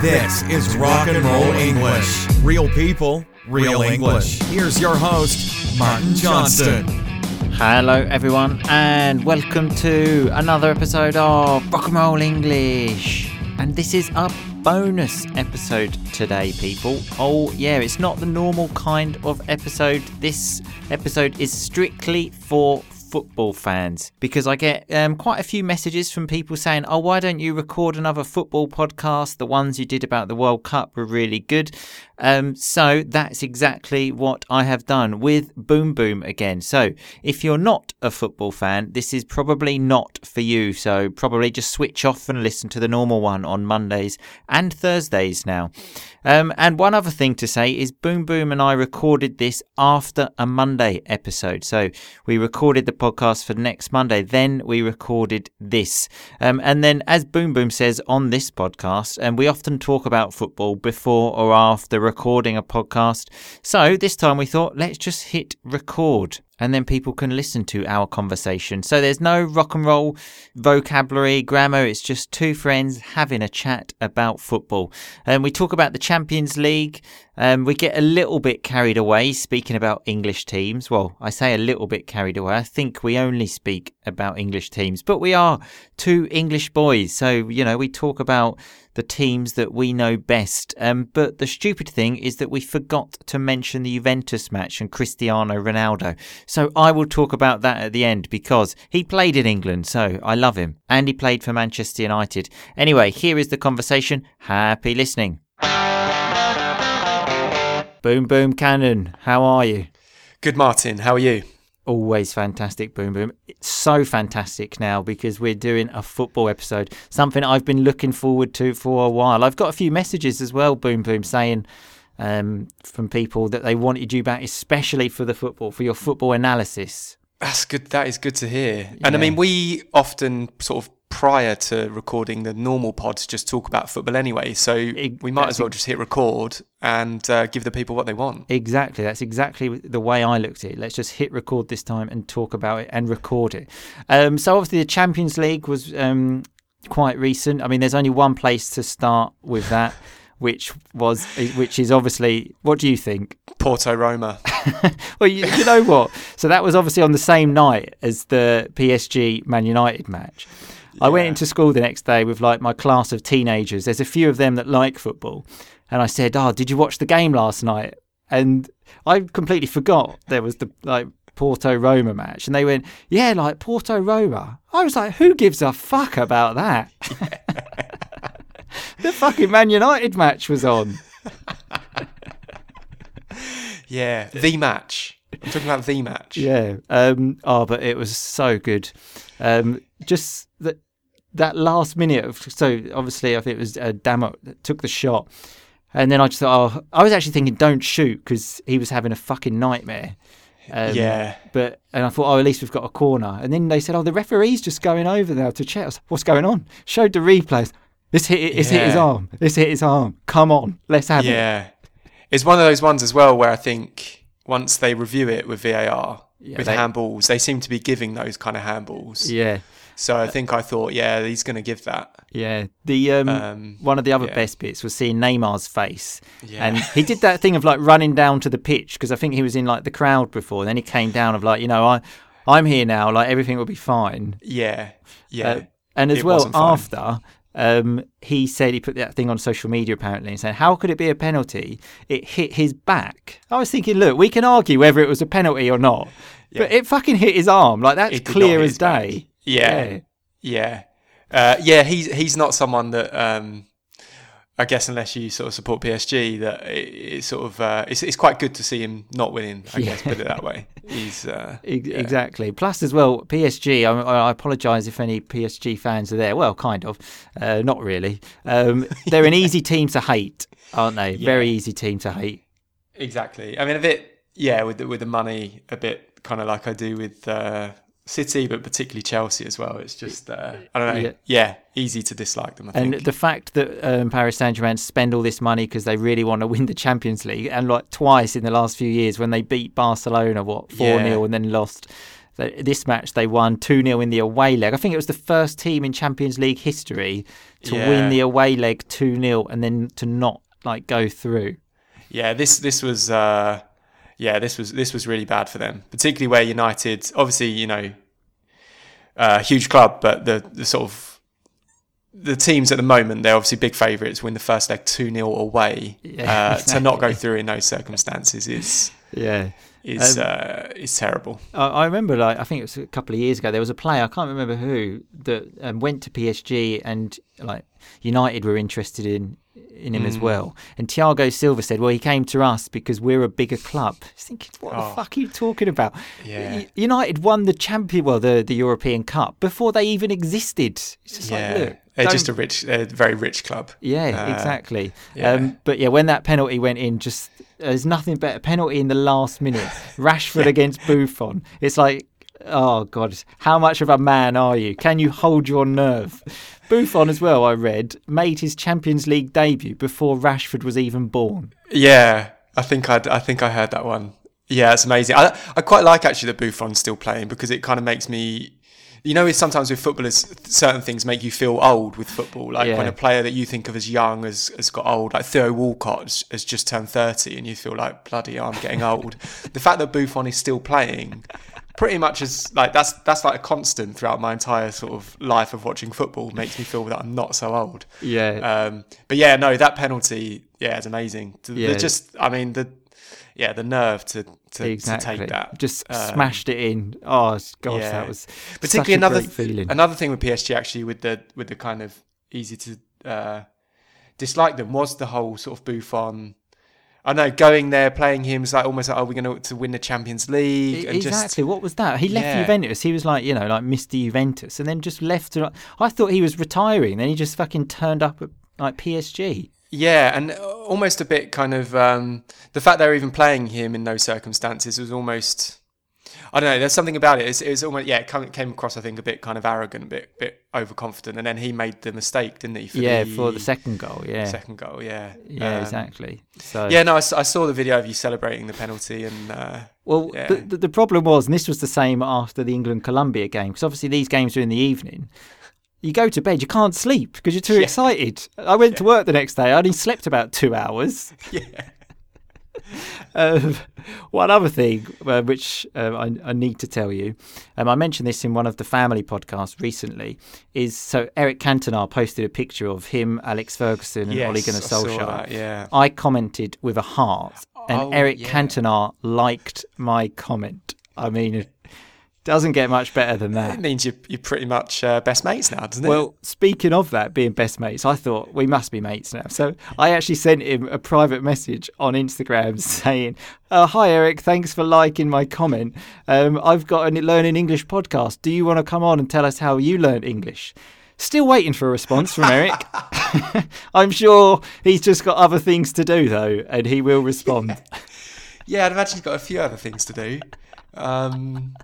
This is Rock and Roll English. Real people, real English. Here's your host, Martin Johnston. Hello, everyone, and welcome to another episode of Rock and Roll English. And this is a bonus episode today, people. Oh, yeah, it's not the normal kind of episode. This episode is strictly for football fans because I get um, quite a few messages from people saying, Oh, why don't you record another football podcast? The ones you did about the World Cup were really good. Um, so that's exactly what I have done with Boom Boom again. So if you're not a football fan, this is probably not for you. So probably just switch off and listen to the normal one on Mondays and Thursdays now. Um, and one other thing to say is Boom Boom and I recorded this after a Monday episode. So we recorded the podcast for next Monday, then we recorded this. Um, and then, as Boom Boom says on this podcast, and we often talk about football before or after recording a podcast. So this time we thought, let's just hit record and then people can listen to our conversation. So there's no rock and roll vocabulary, grammar. It's just two friends having a chat about football. And we talk about the Champions League. Um, we get a little bit carried away speaking about English teams. Well, I say a little bit carried away. I think we only speak about English teams, but we are two English boys. So, you know, we talk about the teams that we know best. Um, but the stupid thing is that we forgot to mention the Juventus match and Cristiano Ronaldo. So I will talk about that at the end because he played in England, so I love him. And he played for Manchester United. Anyway, here is the conversation. Happy listening. Boom, boom, cannon. How are you? Good, Martin. How are you? always fantastic boom boom it's so fantastic now because we're doing a football episode something i've been looking forward to for a while i've got a few messages as well boom boom saying um, from people that they wanted you back especially for the football for your football analysis that's good that is good to hear and i mean we often sort of prior to recording the normal pods just talk about football anyway. So it, we might as well just hit record and uh, give the people what they want. Exactly. That's exactly the way I looked at it. Let's just hit record this time and talk about it and record it. Um, so obviously the Champions League was um, quite recent. I mean, there's only one place to start with that. which was which is obviously what do you think porto roma well you, you, know what so that was obviously on the same night as the psg man united match I went into school the next day with like my class of teenagers. There's a few of them that like football. And I said, Oh, did you watch the game last night? And I completely forgot there was the like Porto Roma match. And they went, Yeah, like Porto Roma. I was like, Who gives a fuck about that? the fucking Man United match was on. yeah, the match. I'm talking about the match. Yeah. Um, oh, but it was so good. Um, just that that last minute of so obviously I think it was uh, Dalot that took the shot, and then I just thought, oh, I was actually thinking don't shoot because he was having a fucking nightmare. Um, yeah. But and I thought, oh, at least we've got a corner. And then they said, oh, the referee's just going over there to check. Like, What's going on? Showed the replays. This hit. It's yeah. hit his arm. This hit his arm. Come on, let's have yeah. it. Yeah. It's one of those ones as well where I think once they review it with VAR yeah, with they, handballs, they seem to be giving those kind of handballs. Yeah. So I think I thought, yeah, he's going to give that. Yeah, the um, um, one of the other yeah. best bits was seeing Neymar's face, yeah. and he did that thing of like running down to the pitch because I think he was in like the crowd before. And then he came down of like, you know, I, I'm here now, like everything will be fine. Yeah, yeah. Uh, and as it well after, um, he said he put that thing on social media apparently and said, How could it be a penalty? It hit his back. I was thinking, look, we can argue whether it was a penalty or not, yeah. but it fucking hit his arm. Like that's clear as day. Back. Yeah, yeah, uh, yeah. He's he's not someone that um, I guess unless you sort of support PSG, that it, it's sort of uh, it's it's quite good to see him not winning. I yeah. guess put it that way. He's uh, yeah. exactly. Plus, as well, PSG. I, I apologise if any PSG fans are there. Well, kind of, uh, not really. Um, they're an easy team to hate, aren't they? Yeah. Very easy team to hate. Exactly. I mean, a bit. Yeah, with the, with the money, a bit kind of like I do with uh, City, but particularly Chelsea as well. It's just, uh, I don't know, yeah. yeah. easy to dislike them. I and the fact that um, Paris Saint Germain spend all this money because they really want to win the Champions League, and like twice in the last few years when they beat Barcelona, what four yeah. 0 and then lost. Th- This match they won 2 0 in the away leg. I think it was the first team in Champions League history to Yeah. win the away leg 2 0 and then to not like go through. Yeah, this this was uh, yeah this was this was really bad for them, particularly where United, obviously you know, uh, huge club, but the the sort of the teams at the moment they're obviously big favourites. Win the first leg two 0 away. Yeah, uh, To not go through in those circumstances is Yeah. is Um, uh, is terrible. I, I remember, like, I think it was a couple of years ago, there was a player, I can't remember who, that um, went to PSG and, like, United were interested in in him as Mm. well. And Thiago Silva said, well, he came to us because we're a bigger club. I was thinking, what Oh. the fuck are you talking about? Yeah. United won the champion, well, the, the European Cup before they even existed. It's just Yeah, like, look. they're don't- just a rich, a very rich club. yeah, Uh, exactly. yeah. Um, but yeah, when that penalty went in, just there's nothing better. Penalty in the last minute. Rashford against Buffon. It's like, oh god, how much of a man are you? Can you hold your nerve? Buffon as well. I read made his Champions League debut before Rashford was even born. Yeah, I think I I think I heard that one. Yeah, it's amazing. I I quite like actually that Buffon's still playing because it kind of makes me. You know, sometimes with footballers, certain things make you feel old with football. Like when a player that you think of as young has, has got old, like Theo Walcott has, has just turned 30, and you feel like, bloody, I'm getting old. the fact that Buffon is still playing pretty much is like that's that's like a constant throughout my entire sort of life of watching football makes me feel that I'm not so old. Yeah, Um, but yeah, no, that penalty, yeah, it's amazing. Yeah. just, I mean, the yeah, the nerve to to, exactly. to take that. Just Um, smashed it in. Oh gosh, yeah. that was Particularly another feeling. another thing with PSG actually with the with the kind of easy to uh, dislike them was the whole sort of Buffon. I know going there playing him is like almost like oh we're going to win the Champions League and exactly. just what was that? He left Yeah. Juventus. He was like, you know, like Mr. Juventus, and then just left. I thought he was retiring. Then he just fucking turned up at like PSG. Yeah, and almost a bit kind of um, the fact they were even playing him in those circumstances was almost. I don't know. There's something about it. It's, it was almost yeah. It came across I think a bit kind of arrogant, a bit bit overconfident, and then he made the mistake, didn't he? For yeah, the for the second goal. Yeah, second goal. Yeah. yeah, Um, exactly. So Yeah, no, I saw the video of you celebrating the penalty, and uh, Well, Yeah. the, the, the problem was, and this was the same after the England Colombia game, because obviously these games are in the evening. You go to bed, you can't sleep because you're too Yeah. excited. I went to work the next day. I only slept about two hours. yeah, Um, one other thing, uh, which uh, I, I need to tell you, um, I mentioned this in one of the family podcasts recently, is so Eric Cantona posted a picture of him, Alex Ferguson, and yes, Ole Gunnar I saw that, yeah, I commented with a heart, and Oh, Eric yeah. Cantona liked my comment. I mean, doesn't get much better than that. it means you're you're pretty much uh, best mates now, doesn't it? Well, speaking of that being best mates, I thought we must be mates now. So I actually sent him a private message on Instagram saying, uh, "Hi Eric, thanks for liking my comment. Um, I've got a learning English podcast. Do you want to come on and tell us how you learned English?" Still waiting for a response from Eric. I'm sure he's just got other things to do though, and he will respond. yeah, I'd imagine he's got a few other things to do. Um,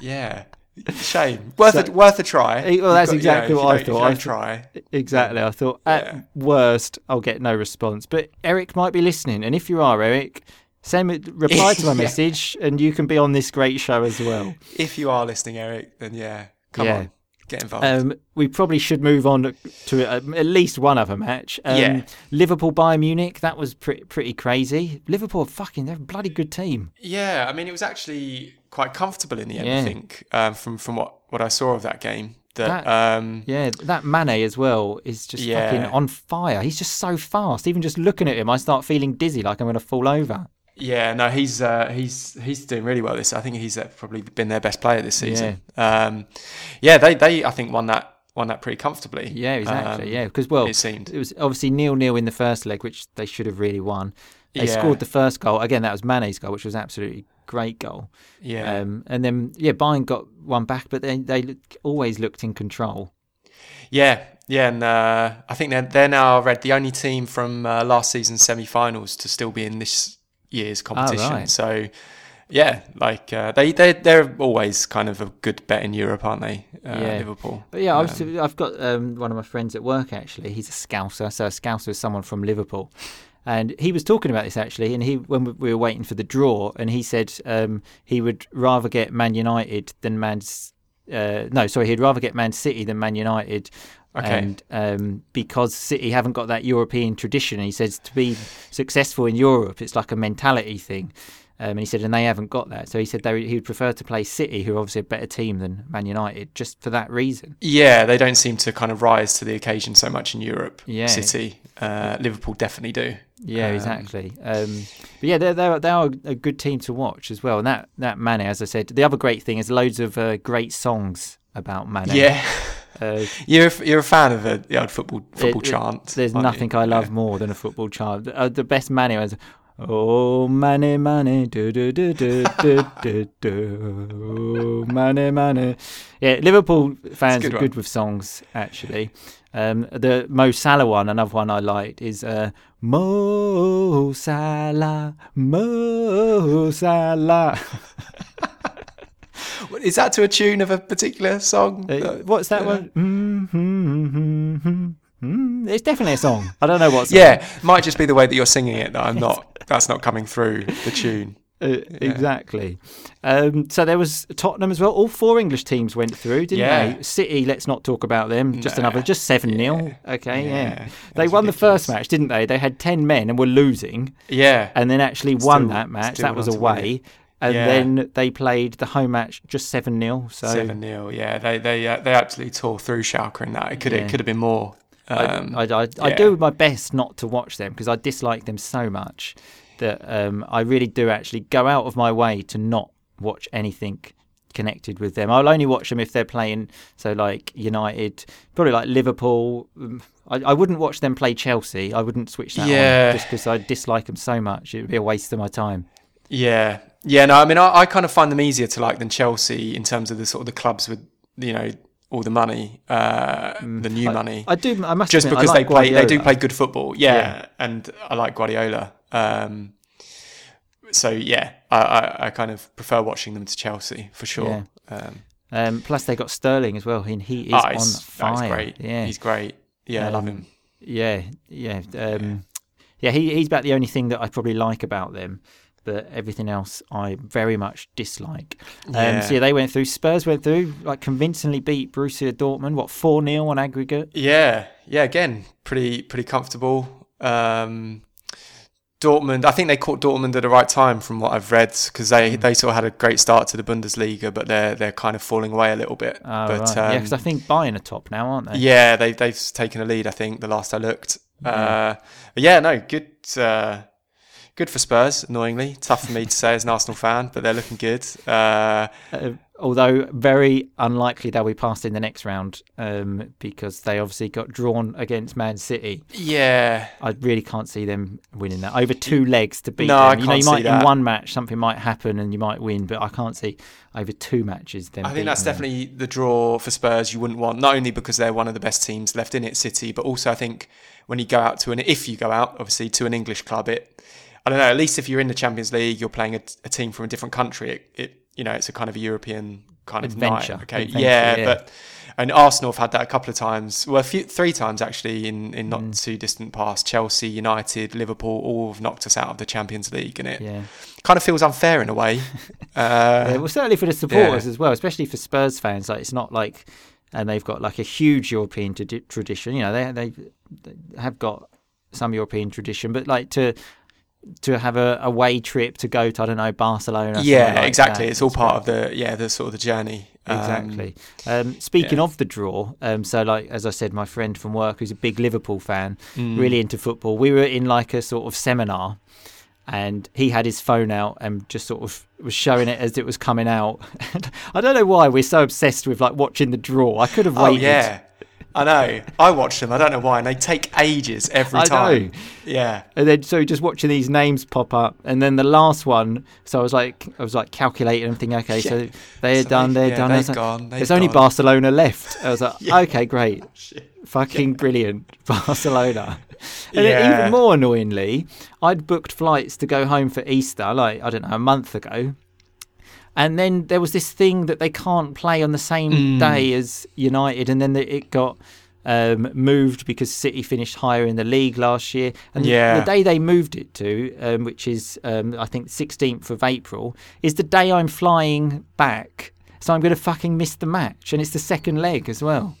yeah, shame. Worth So- a, worth a try. Eh, well, that's You've got- exactly you what I don't- if you thought. I try. Exactly. I thought at Yeah. worst I'll get no response, but Eric might be listening, and if you are Eric, send reply to my Yeah. message, and you can be on this great show as well. If you are listening, Eric, then yeah, come Yeah. on, get involved. Um, we probably should move on to at least one other match. Um, Yeah. Liverpool Bayern Munich. That was pretty pretty crazy. Liverpool, fucking, they're a bloody good team. Yeah, I mean, it was actually quite comfortable in the end. Yeah. I think um, from from what what I saw of that game. That, That- um, Yeah, that Mane as well is just Yeah. fucking on fire. He's just so fast. Even just looking at him, I start feeling dizzy, like I'm going to fall over. yeah, no, he's uh, he's he's doing really well. This, I think he's uh, probably been their best player this season. Yeah, um, yeah, they they I think won that won that pretty comfortably. Yeah, exactly. Um, yeah, because well, it seemed. it was obviously nil nil in the first leg, which they should have really won. They Yeah. scored the first goal again. That was Mane's goal, which was absolutely great goal. Yeah, Um, and then yeah, Bayern got one back, but they they look- always looked in control. yeah, yeah, and uh, I think they're they're now Red the only team from uh, last season's semi-finals to still be in this year's competition. Oh, right. So. Yeah, like uh, they they they're always kind of a good bet in Europe, aren't they? Uh, Yeah. Liverpool. But yeah, I was, Um, I've got um, one of my friends at work actually. He's a Scouser, so a Scouser is someone from Liverpool. And he was talking about this actually, and he when we were waiting for the draw, and he said um, he would rather get Man United than Man's. Uh, no, sorry, he'd rather get Man City than Man United. Okay. And um, because City haven't got that European tradition, he says to be successful in Europe, it's like a mentality thing. Um, and he said, and they haven't got that. So he said they, he would prefer to play City, who are obviously a better team than Man United, just for that reason. Yeah, they don't seem to kind of rise to the occasion so much in Europe. Yeah. City, uh, Liverpool definitely do. Yeah, Um, exactly. Um, but yeah, they're, they're they are a good team to watch as well. And that that Mane, as I said, the other great thing is loads of uh, great songs about Mane. Yeah, Uh, you're a, you're a fan of a, the old football football it- it- chant. There's nothing you? I love Yeah. more than a football chant. Uh, the best Mane was. Oh, Mane, Mane, do, do, do, do, do, do, do. Oh, Mane, Mane. Yeah, Liverpool fans good are one. good with songs, actually. Um, the Mo Salah one, another one I liked, is uh, Mo Salah, Mo Salah. Is that to a tune of a particular song? Uh, what's that yeah. one? Mm-hmm. It's definitely a song. I don't know what song. Yeah, might just be the way that you're singing it that I'm not. That's not coming through the tune. Uh, Exactly. Um, so there was Tottenham as well. All four English teams went through, didn't Yeah. they? City, let's not talk about them. Just Nah. another, just 7 0. Yeah. Okay, Yeah, yeah. They was won the first match, didn't they? They had 10 men and were losing, Yeah, and then actually won that match. That was went on to win away. And Yeah. then they played the home match just 7 0. So seven 0 Yeah, they they uh, they absolutely tore through Schalke in that. It could Yeah. it could have been more. Um, I, I, I yeah. do my best not to watch them because I dislike them so much that um, I really do actually go out of my way to not watch anything connected with them. I'll only watch them if they're playing, so like United, probably like Liverpool. Um, I, I wouldn't watch them play Chelsea. I wouldn't switch that Yeah. on just because I dislike them so much. It would be a waste of my time. Yeah, yeah. No, I mean, I, I kind of find them easier to like than Chelsea in terms of the sort of the clubs with you know all the money, uh, the new money. I do. I must just admit, I because like they play, they do play good football. Yeah, Yeah. and I like Guardiola. Um, so yeah, I, I, I kind of prefer watching them to Chelsea for sure. Um, Um, plus, they got Sterling as well, and he is oh, on fire. he's great. Yeah, He's great. Yeah, I love Um, him. Yeah, yeah, um, yeah. He he's about the only thing that I probably like about them, but everything else I very much dislike. Um, Yeah. So yeah, they went through. Spurs went through, like convincingly beat Borussia Dortmund. What four 0 on aggregate? Yeah, yeah. Again, pretty pretty comfortable. Um, Dortmund, I think they caught Dortmund at the right time from what I've read because they, Mm. they sort of had a great start to the Bundesliga, but they're they're kind of falling away a little bit. Oh, but right. um, yeah, because I think Bayern are top now, aren't they? yeah, they they've taken a lead. I think the last I looked. Uh, yeah, no, good. Uh, good for Spurs. Annoyingly, tough for me to say as an Arsenal fan, but they're looking good. Uh, Uh, although very unlikely they'll be passed in the next round um, because they obviously got drawn against Man City. yeah, I really can't see them winning that over two legs to beat No, them. I you can't you see might in one match something might happen and you might win, but I can't see over two matches them. I think that's them. definitely the draw for Spurs you wouldn't want, not only because they're one of the best teams left in it, City, but also I think when you go out to an, if you go out, obviously, to an English club, it, I don't know, at least if you're in the Champions League, you're playing a, a team from a different country, it, it, you know, it's a kind of a European kind of Adventure. night. Okay. Adventure, yeah, yeah. but, and Arsenal have had that a couple of times, well, a few, three times actually in, in Mm. not too distant past. Chelsea, United, Liverpool, all have knocked us out of the Champions League, and it Yeah. kind of feels unfair in a way. Uh, yeah, well, certainly for the supporters as well, especially for Spurs fans. Like, it's not like, and they've got like a huge European tradi- tradition. You know, they they they have got some European tradition, but like to to have a away trip to go to I don't know Barcelona. yeah, like exactly. that, It's all it's part of the yeah the sort of the journey. Um, Exactly. Um, speaking yeah. of the draw, um, so like as I said, my friend from work who's a big Liverpool fan, mm. really into football. We were in like a sort of seminar, and he had his phone out and just sort of was showing it as it was coming out. I don't know why we're so obsessed with like watching the draw. I could have Oh waited. yeah, I know. I watch them. I don't know why, and they take ages every I time. know. Yeah, And then so just watching these names pop up, and then the last one. So I was like, I was like calculating and thinking, okay, so they're So done, they- they're yeah, done. They've like, gone, they've There's only gone. Barcelona left. I was like, Yeah. okay, great, oh, fucking brilliant, Barcelona. And Yeah. even more annoyingly, I'd booked flights to go home for Easter, like I don't know, a month ago. And then there was this thing that they can't play on the same Mm. day as United, and then the- it got um, moved because City finished higher in the league last year. And Yeah. the day they moved it to, um, which is um, I think 16th of April, is the day I'm flying back. So I'm going to fucking miss the match, and it's the second leg as well.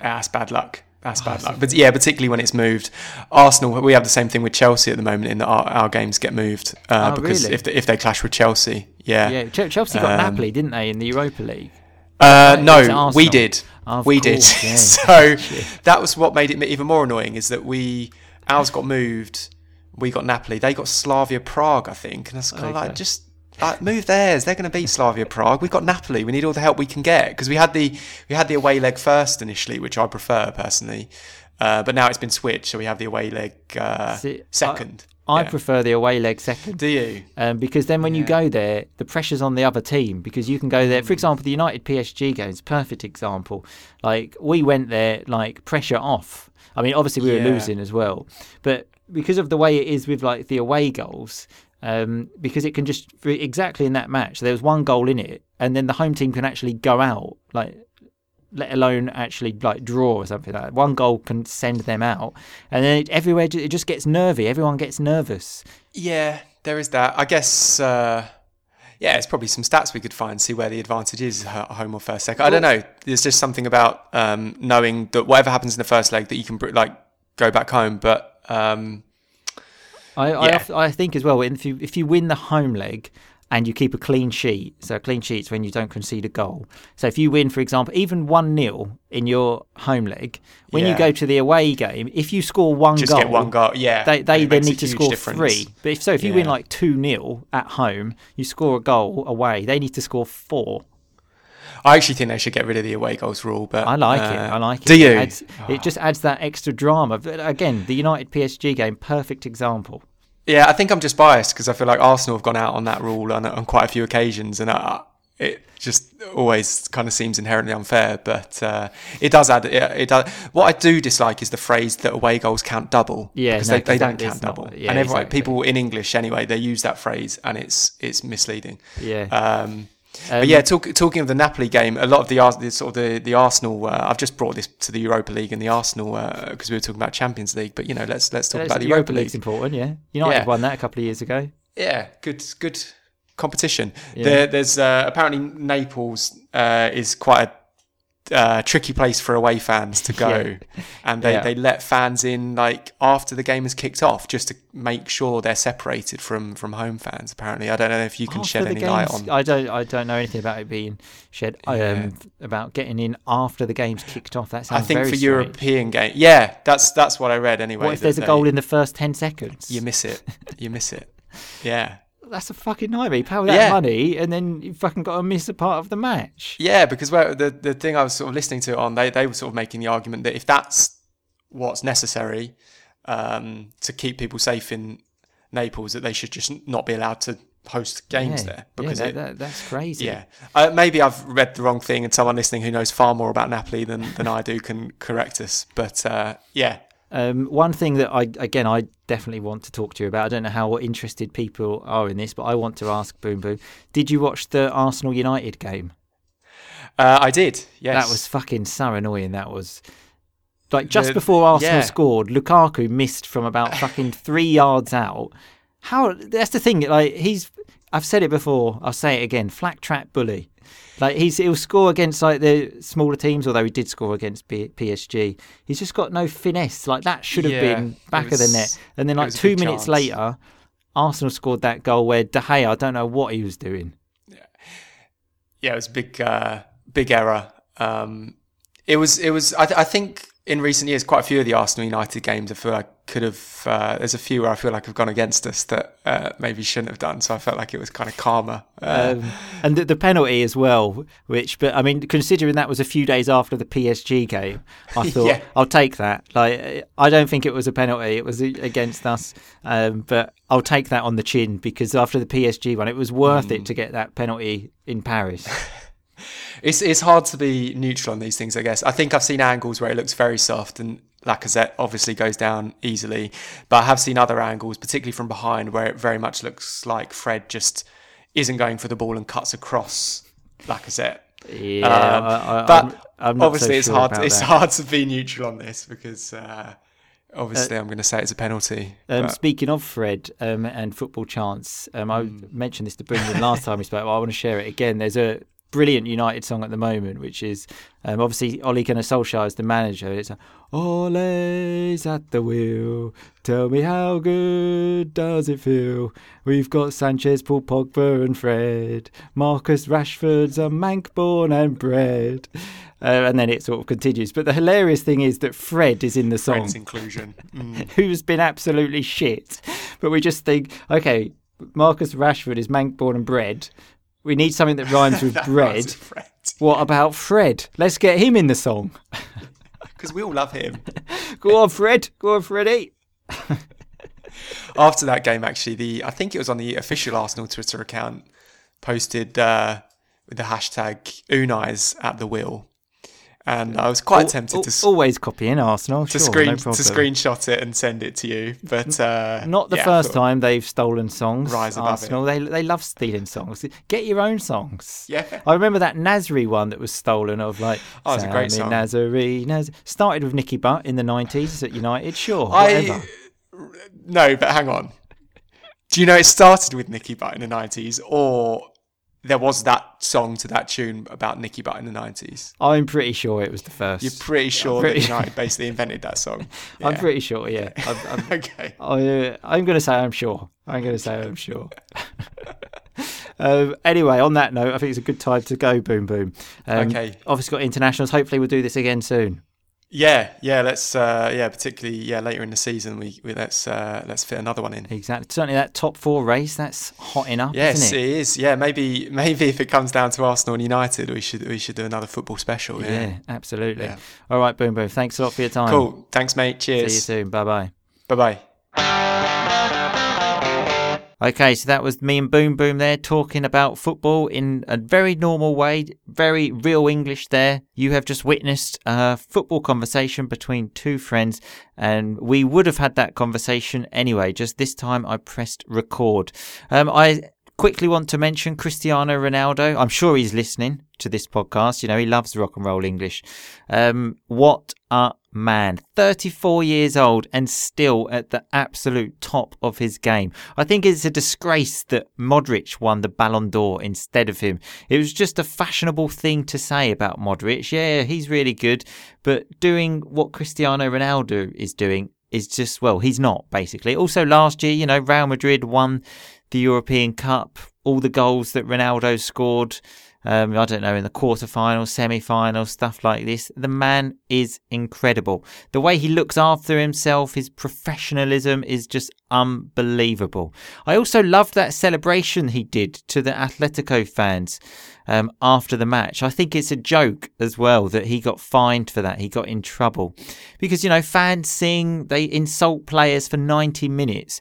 Ah, That's bad luck. That's Oh, bad luck. But yeah, particularly when it's moved. Arsenal, we have the same thing with Chelsea at the moment in that our, our games get moved uh, Oh, because really? if they, if they clash with Chelsea, yeah. Yeah, Ch- Chelsea got Um, Napoli, didn't they, in the Europa League? Uh, no, we did. Of we course, did. yeah. so that was what made it even more annoying is that we ours got moved. We got Napoli. They got Slavia Prague, I think. And was kind of like, just like move theirs. They're going to beat Slavia Prague. We've got Napoli. We need all the help we can get because we had the we had the away leg first initially, which I prefer personally. Uh, but now it's been switched, so we have the away leg uh, See, second. I Yeah. prefer the away leg second. Do you? Um, because then when you go there, the pressure's on the other team because you can go there. For example, the United PSG game is a perfect example. Like we went there, like pressure off. I mean, obviously we were Yeah. losing as well, but because of the way it is with like the away goals, um, because it can just exactly in that match there was one goal in it, and then the home team can actually go out like. Let alone actually like draw or something like that. One goal can send them out, and then it, everywhere it just gets nervy. Everyone gets nervous. Yeah, there is that. I guess. Uh, yeah, it's probably some stats we could find, see where the advantage is home or first second. I don't know. There's just something about um, knowing that whatever happens in the first leg, that you can like go back home. But um, I I, Yeah. oft- I think as well if you if you win the home leg and you keep a clean sheet, so a clean sheet's when you don't concede a goal. So if you win, for example, even one 0 in your home leg, when you go to the away game, if you score one just goal, get one goal. Yeah, they, they then need to score difference. three. But if so, if you win like two 0 at home, you score a goal away, they need to score four. I actually think they should get rid of the away goals rule. But I like it. uh, I like it. Do you? It, adds, it just adds that extra drama. But again, the United PSG game, perfect example. Yeah, I think I'm just biased because I feel like Arsenal have gone out on that rule on, on quite a few occasions, and uh, it just always kind of seems inherently unfair. But uh, it does add. It, it does. What I do dislike is the phrase that away goals count double. Yeah, because no, they, they don't count not- double. yeah, and everyone, exactly. people in English anyway, they use that phrase, and it's it's misleading. Yeah. Um, Um, but yeah, talk, talking of the Napoli game, a lot of the, the sort of the, the Arsenal. Uh, I've just brought this to the Europa League and the Arsenal because we were talking about Champions League. But you know, let's let's talk Yeah, about the Europa Europa League's League. important, yeah. United Yeah. won that a couple of years ago. Yeah, good good competition. Yeah. There, there's uh, apparently Naples uh, is quite a uh, tricky place for away fans to go, Yeah. and they, Yeah. they let fans in like after the game has kicked off just to make sure they're separated from from home fans. Apparently, I don't know if you can After shed any light on. I don't. I don't know anything about it being shed. Yeah. Um, about getting in after the game's kicked off. That I think for strange. European game, yeah, that's that's what I read anyway. What if there's a goal in the first ten seconds? You miss it. You miss it. Yeah. That's a fucking nightmare. You pay all that Yeah. money and then you fucking got to miss a part of the match. Yeah, because where the the thing I was sort of listening to on, they they were sort of making the argument that if that's what's necessary um, to keep people safe in Naples, that they should just not be allowed to host games yeah. there yeah, because that, it, that, that's crazy. yeah. Uh, maybe I've read the wrong thing, and someone listening who knows far more about Napoli than than I do can correct us. But uh, yeah, Um, one thing that I again I definitely want to talk to you about. I don't know how interested people are in this, but I want to ask Boom Boom. Did you watch the Arsenal United game? uh, I did. Yes, That was fucking so annoying. That was like just The- before Arsenal yeah. scored, Lukaku missed from about fucking three yards out. How? That's the thing. Like he's. I've said it before. I'll say it again. Flat track bully. Like he's he'll score against like the smaller teams, although he did score against P- PSG. He's just got no finesse. Like that should have Yeah, been back it of the net. And then like two minutes chance. later, Arsenal scored that goal where De Gea. I don't know what he was doing. yeah, it was a big, uh, big error. Um, it was, it was. I, th- I think in recent years, quite a few of the Arsenal United games, I feel like could have. Uh, there's a few where I feel like I've gone against us that uh, maybe shouldn't have done. So I felt like it was kind of calmer. Uh, Um, and the, the penalty as well, which, but I mean, considering that was a few days after the PSG game, I thought Yeah. I'll take that. Like, I don't think it was a penalty; it was against us. Um, but I'll take that on the chin because after the PSG one, it was worth Mm. it to get that penalty in Paris. It's it's hard to be neutral on these things, I guess. I think I've seen angles where it looks very soft and Lacazette obviously goes down easily, but I have seen other angles, particularly from behind, where it very much looks like Fred just isn't going for the ball and cuts across Lacazette. Yeah, Um, I, I, but I'm, I'm obviously so it's sure hard. about It's that. hard to be neutral on this because uh, obviously I'm going to say it's a penalty. Um, speaking of Fred um, and football chants, um, I Mm. mentioned this to Brendan last time we spoke. But I want to share it again. There's a brilliant United song at the moment, which is um, obviously Ole Gunnar Solskjaer is the manager. It's a, Ole's at the wheel. Tell me how good does it feel? We've got Sanchez, Paul Pogba, and Fred. Marcus Rashford's a Manc born and bred. Uh, and then it sort of continues. But the hilarious thing is that Fred is in the song Friends inclusion. Mm. who's been absolutely shit. But we just think, okay, Marcus Rashford is Manc born and bred. We need something that rhymes with That bread. rhymes with Fred. What about Fred? Let's get him in the song. Because we all love him. Go on, Fred. Go on, Freddie. After that game, actually, the I think it was on the official Arsenal Twitter account posted uh, with the hashtag Unai's at the wheel, and I was quite tempted Al- to s- always copying Arsenal. to sure, screen no to screenshot it and send it to you, but uh, Not the yeah, first thought- time they've stolen songs. Rise above Arsenal, they they love stealing songs. Get your own songs. Yeah. I remember that Nasri one that was stolen of like. Oh, it's a great Sammy song. Nasri, Naz- started with Nicky Butt in the nineties at United. Sure, whatever. I no, but hang on. Do you know it started with Nicky Butt in the nineties, or there was that song to that tune about Nicky Butt in the nineties? I'm pretty sure it was the 1st You're pretty sure pretty- that United basically invented that song. I'm pretty sure, yeah. I'm, I'm, okay. I, uh, I'm going to say I'm sure. I'm going to say I'm sure. um, anyway, on that note, I think it's a good time to go. Boom, boom. Um, Okay. Obviously, got internationals. Hopefully, we'll do this again soon. Yeah, yeah. Let's uh, yeah, particularly yeah later in the season we, we let's uh, let's fit another one in. Exactly. Certainly, that top four race. That's hot enough, Yes, isn't it it? is. Yeah, maybe maybe if it comes down to Arsenal and United, we should we should do another football special. Yeah. Yeah, absolutely. Yeah. All right, boom, boom. Thanks a lot for your time. Cool. Thanks, mate. Cheers. See you soon. Bye bye. Bye bye. Okay, so that was me and Boom Boom there talking about football in a very normal way, very real English there. You have just witnessed a football conversation between two friends, and we would have had that conversation anyway. Just this time I pressed record. Um, I quickly want to mention Cristiano Ronaldo. I'm sure he's listening to this podcast. You know, he loves rock and roll English. Um, what a man. 34 years old and still at the absolute top of his game. I think it's a disgrace that Modric won the Ballon d'Or instead of him. It was just a fashionable thing to say about Modric. Yeah, he's really good, but doing what Cristiano Ronaldo is doing is just, well, he's not, basically. Also, last year, you know, Real Madrid won the European Cup, all the goals that Ronaldo scored. Um, I don't know, in the quarterfinals, semi-finals, stuff like this. The man is incredible. The way he looks after himself, his professionalism is just unbelievable. I also loved that celebration he did to the Atletico fans um, after the match. I think it's a joke as well that he got fined for that. He got in trouble because you know fans sing, they insult players for 90 minutes,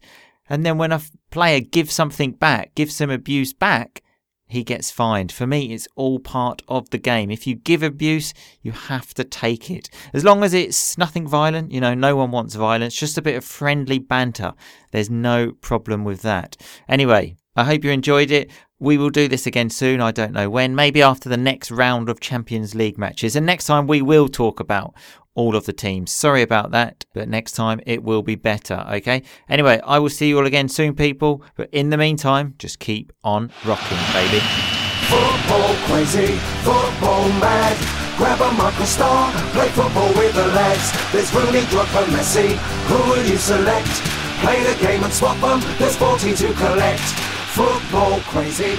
and then when a player gives something back, gives some abuse back he gets fined. For me, it's all part of the game. If you give abuse, you have to take it. As long as it's nothing violent, you know, no one wants violence, just a bit of friendly banter. There's no problem with that. Anyway, I hope you enjoyed it. We will do this again soon. I don't know when. Maybe after the next round of Champions League matches. And next time we will talk about all of the teams. Sorry about that, but next time it will be better, okay? Anyway, I will see you all again soon, people. But in the meantime, just keep on rocking, baby. Football crazy, football mad. Grab a Michael Star, play football with the lads. There's Rooney, Drogba, Messi. Who will you select? Play the game and swap them. There's 40 to collect. Football crazy,